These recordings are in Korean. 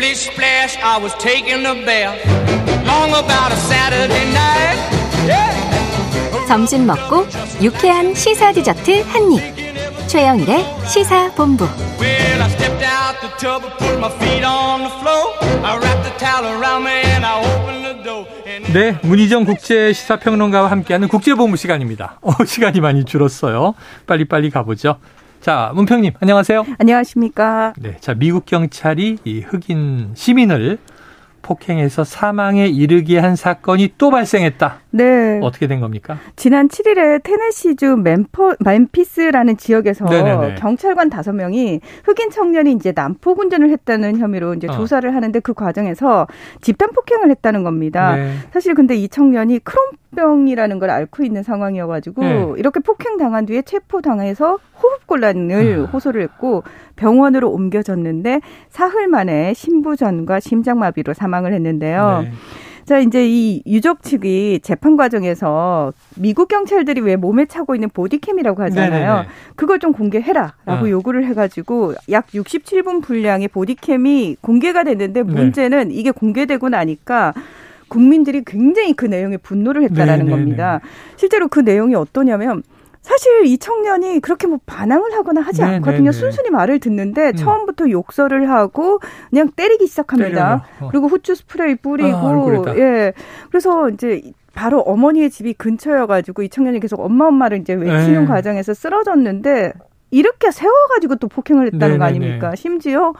Splish splash, I was taking a bath. Long about a Saturday night. Yeah. 점심 먹고 유쾌한 시사 디저트 한 입. 최영일의 시사 본부. Well, I stepped out the tub and put my feet on the floor. I wrapped the towel around me and I opened the door. And 네, 문희정 국제 시사평론가와 함께하는 국제본부 시간입니다. 어, 시간이 많이 줄었어요. 빨리빨리 가보죠. 자, 문평님, 안녕하세요. 안녕하십니까. 네, 자, 미국 경찰이 이 흑인 시민을 폭행해서 사망에 이르게 한 사건이 또 발생했다. 네. 어떻게 된 겁니까? 지난 7일에 테네시주 멤퍼, 멤피스라는 지역에서 네네네. 경찰관 5명이 흑인 청년이 이제 난폭 운전을 했다는 혐의로 이제 어. 조사를 하는데 그 과정에서 집단 폭행을 했다는 겁니다. 네. 사실 근데 이 청년이 크론병이라는 걸 앓고 있는 상황이어가지고 네. 이렇게 폭행 당한 뒤에 체포 당해서 호흡곤란을 아. 호소를 했고 병원으로 옮겨졌는데 사흘 만에 심부전과 심장마비로 사망을 했는데요. 네. 자, 이제 이 유족 측이 재판 과정에서 미국 경찰들이 왜 몸에 차고 있는 보디캠이라고 하잖아요. 네네네. 그걸 좀 공개해라라고 어. 요구를 해가지고 약 67분 분량의 보디캠이 공개가 됐는데 네. 문제는 이게 공개되고 나니까 국민들이 굉장히 그 내용에 분노를 했다라는 네네네. 겁니다. 실제로 그 내용이 어떠냐면 사실 이 청년이 그렇게 뭐 반항을 하거나 하지 네네네. 않거든요. 순순히 말을 듣는데 음. 처음부터 욕설을 하고 그냥 때리기 시작합니다. 어. 그리고 후추 스프레이 뿌리고 아. 예. 그래서 이제 바로 어머니의 집이 근처여가지고 이 청년이 계속 엄마 엄마를 이제 외치는 네. 과정에서 쓰러졌는데 이렇게 세워가지고 또 폭행을 했다는 거 네네네. 아닙니까? 심지어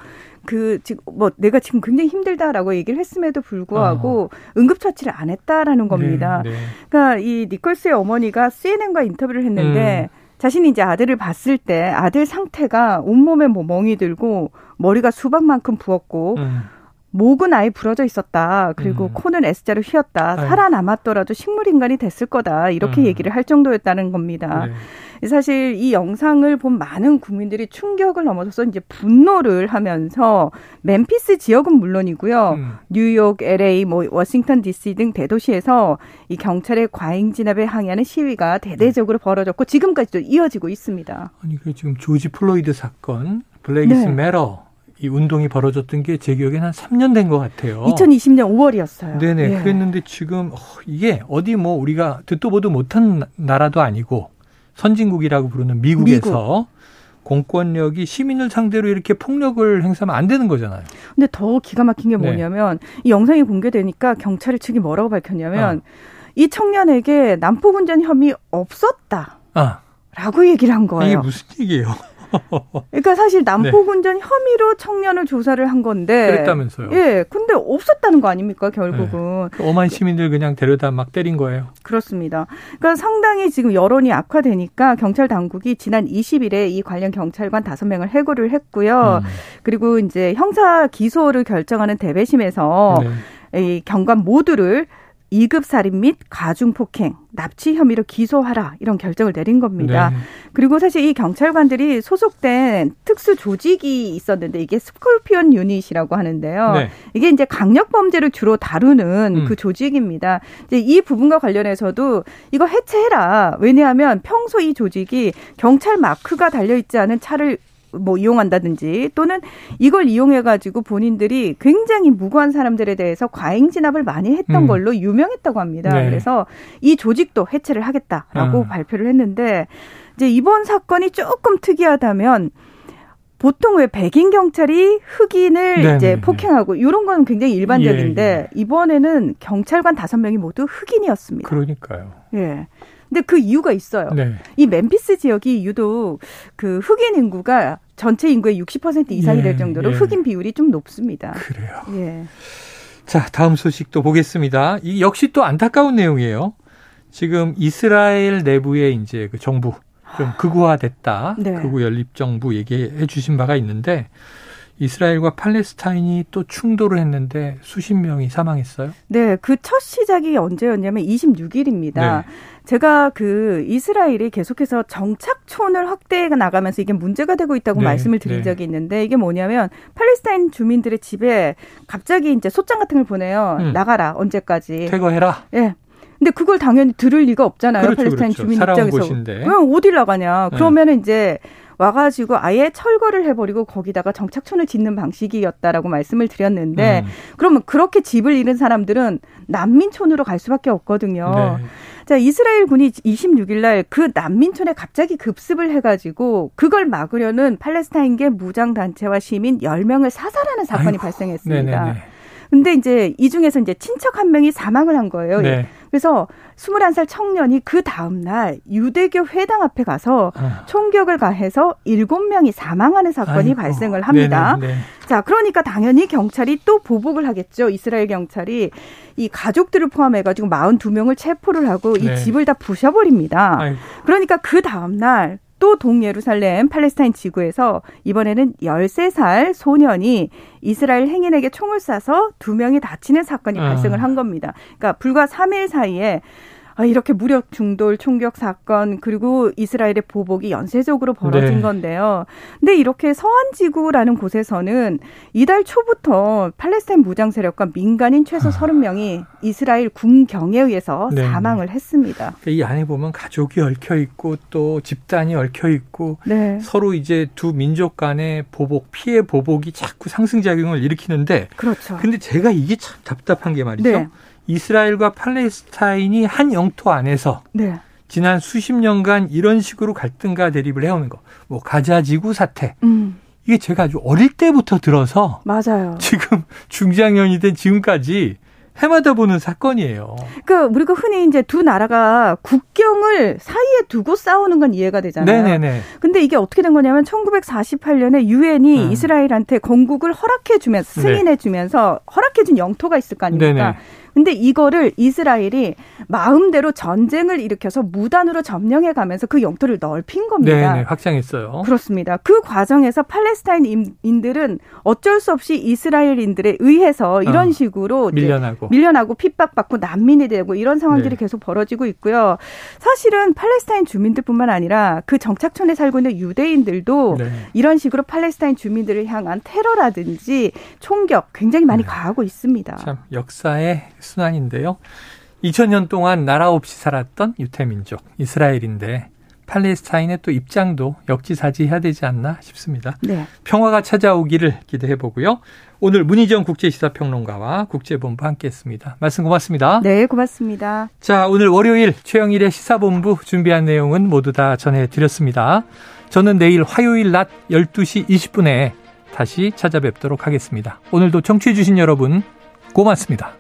그 지금 뭐 내가 지금 굉장히 힘들다라고 얘기를 했음에도 불구하고 응급처치를 안 했다라는 겁니다. 어. 네, 네. 그러니까 이 니콜스의 어머니가 CNN과 인터뷰를 했는데 음. 자신이 이제 아들을 봤을 때 아들 상태가 온몸에 뭐 멍이 들고 머리가 수박만큼 부었고 음. 목은 아예 부러져 있었다. 그리고 음. 코는 S자로 휘었다. 살아남았더라도 식물 인간이 됐을 거다. 이렇게 음. 얘기를 할 정도였다는 겁니다. 네. 사실 이 영상을 본 많은 국민들이 충격을 넘어서서 이제 분노를 하면서 멤피스 지역은 물론이고요. 음. 뉴욕, LA, 뭐 워싱턴 DC 등 대도시에서 이 경찰의 과잉 진압에 항의하는 시위가 대대적으로 벌어졌고 지금까지도 이어지고 있습니다. 아니, 그 지금 조지 플로이드 사건, Black Lives 네. Matter 이 운동이 벌어졌던 게 제 기억엔 한 3년 된 것 같아요. 2020년 5월이었어요. 네네. 그랬는데 지금 어, 이게 어디 뭐 우리가 듣도 보도 못한 나- 나라도 아니고 선진국이라고 부르는 미국에서 공권력이 시민을 상대로 이렇게 폭력을 행사하면 안 되는 거잖아요. 근데 더 기가 막힌 게 네. 뭐냐면 이 영상이 공개되니까 경찰 측이 뭐라고 밝혔냐면 어. 이 청년에게 난폭 운전 혐의 없었다라고 아, 얘기를 한 이게 거예요. 무슨 얘기예요? 그러니까 사실 난폭 운전 혐의로 청년을 조사를 한 건데 네. 그랬다면서요. 예, 근데 없었다는 거 아닙니까 결국은 그 엄한 시민들 그냥 데려다 막 때린 거예요. 그렇습니다. 그러니까 상당히 지금 여론이 악화되니까 경찰 당국이 지난 20일에 이 관련 경찰관 5명을 해고를 했고요. 음. 그리고 이제 형사 기소를 결정하는 대배심에서 네. 이 경관 모두를 2급 살인 및 가중 폭행, 납치 혐의로 기소하라 이런 결정을 내린 겁니다. 네. 그리고 사실 이 경찰관들이 소속된 특수 조직이 있었는데 이게 스콜피온 유닛이라고 하는데요. 네. 이게 이제 강력 범죄를 주로 다루는 음. 그 조직입니다. 이제 이 부분과 관련해서도 이거 해체해라. 왜냐하면 평소 이 조직이 경찰 마크가 달려 있지 않은 차를 뭐 이용한다든지 또는 이걸 이용해 가지고 본인들이 굉장히 무고한 사람들에 대해서 과잉 진압을 많이 했던 음. 걸로 유명했다고 합니다. 네. 그래서 이 조직도 해체를 하겠다라고 아. 발표를 했는데 이제 이번 사건이 조금 특이하다면 보통 왜 백인 경찰이 흑인을 네네네. 이제 폭행하고 이런 건 굉장히 일반적인데 예, 예. 이번에는 경찰관 다섯 명이 모두 흑인이었습니다. 그러니까요. 예. 근데 그 이유가 있어요. 네. 이 멤피스 지역이 유독 그 흑인 인구가 전체 인구의 60% 이상이 예, 될 정도로 예. 흑인 비율이 좀 높습니다. 그래요. 예. 자, 다음 소식도 보겠습니다. 이 역시 또 안타까운 내용이에요. 지금 이스라엘 내부에 이제 그 정부 좀 극우화됐다. 네. 극우 연립 정부 얘기해 주신 바가 있는데 이스라엘과 팔레스타인이 또 충돌을 했는데 수십 명이 사망했어요. 네, 그 첫 시작이 언제였냐면 26일입니다. 네. 제가 그 이스라엘이 계속해서 정착촌을 확대해 나가면서 이게 문제가 되고 있다고 네, 말씀을 드린 네. 적이 있는데 이게 뭐냐면 팔레스타인 주민들의 집에 갑자기 이제 소장 같은 걸 보내요. 음. 나가라 언제까지. 퇴거해라. 예. 근데 그걸 당연히 들을 리가 없잖아요. 그렇죠, 팔레스타인 그렇죠. 주민 입장에서. 곳인데. 그럼 어딜 나가냐. 네. 그러면은 이제 와가지고 아예 철거를 해버리고 거기다가 정착촌을 짓는 방식이었다라고 말씀을 드렸는데 음. 그러면 그렇게 집을 잃은 사람들은 난민촌으로 갈 수밖에 없거든요. 네. 자, 이스라엘 군이 26일 날 그 난민촌에 갑자기 급습을 해가지고 그걸 막으려는 팔레스타인계 무장단체와 시민 10명을 사살하는 사건이 아이고. 발생했습니다. 네네네. 근데 이제 이 중에서 이제 친척 한 명이 사망을 한 거예요. 네. 그래서 21살 청년이 그 다음날 유대교 회당 앞에 가서 아. 총격을 가해서 7명이 사망하는 사건이 아이고. 발생을 합니다. 네네, 네. 자, 그러니까 당연히 경찰이 또 보복을 하겠죠. 이스라엘 경찰이 이 가족들을 포함해가지고 42명을 체포를 하고 네. 이 집을 다 부셔버립니다. 아이고. 그러니까 그 다음날 또 동예루살렘 팔레스타인 지구에서 이번에는 13살 소년이 이스라엘 행인에게 총을 쏴서 두 명이 다치는 사건이 아. 발생을 한 겁니다. 그러니까 불과 3일 사이에 아, 이렇게 무력 중돌 총격 사건 그리고 이스라엘의 보복이 연쇄적으로 벌어진 네. 건데요. 근데 이렇게 서한 지구라는 곳에서는 이달 초부터 팔레스타인 무장 세력과 민간인 최소 아. 30명이 이스라엘 군경에 의해서 네. 사망을 했습니다. 그러니까 이 안에 보면 가족이 얽혀 있고 또 집단이 얽혀 있고 네. 서로 이제 두 민족 간의 보복 피해 보복이 자꾸 상승 작용을 일으키는데 그렇죠. 근데 제가 이게 참 답답한 게 말이죠. 네. 이스라엘과 팔레스타인이 한 영토 안에서 네. 지난 수십 년간 이런 식으로 갈등과 대립을 해오는 거, 뭐 가자 지구 사태. 음. 이게 제가 아주 어릴 때부터 들어서 맞아요. 지금 중장년이 된 지금까지 해마다 보는 사건이에요. 그러니까 우리가 흔히 이제 두 나라가 국경을 사이에 두고 싸우는 건 이해가 되잖아요. 네네네. 근데 이게 어떻게 된 거냐면 1948년에 유엔이 음. 이스라엘한테 건국을 허락해 주면서 승인해 주면서 네. 허락해 준 영토가 있을 거 아닙니까? 네네. 근데 이거를 이스라엘이 마음대로 전쟁을 일으켜서 무단으로 점령해 가면서 그 영토를 넓힌 겁니다. 네, 확장했어요. 그렇습니다. 그 과정에서 팔레스타인인들은 어쩔 수 없이 이스라엘인들에 의해서 이런 어, 식으로 밀려나고 밀려나고 핍박받고 난민이 되고 이런 상황들이 네. 계속 벌어지고 있고요. 사실은 팔레스타인 주민들뿐만 아니라 그 정착촌에 살고 있는 유대인들도 네. 이런 식으로 팔레스타인 주민들을 향한 테러라든지 총격 굉장히 많이 네. 가하고 있습니다. 참 역사의 순환인데요. 2000년 동안 나라 없이 살았던 유태민족 이스라엘인데 팔레스타인의 또 입장도 역지사지해야 되지 않나 싶습니다. 네. 평화가 찾아오기를 기대해 보고요. 오늘 문희정 국제시사평론가와 국제본부 함께했습니다. 말씀 고맙습니다. 네, 고맙습니다. 자, 오늘 월요일 최영일의 시사본부 준비한 내용은 모두 다 전해드렸습니다. 저는 내일 화요일 낮 12시 20분에 다시 찾아뵙도록 하겠습니다. 오늘도 청취해주신 여러분 고맙습니다.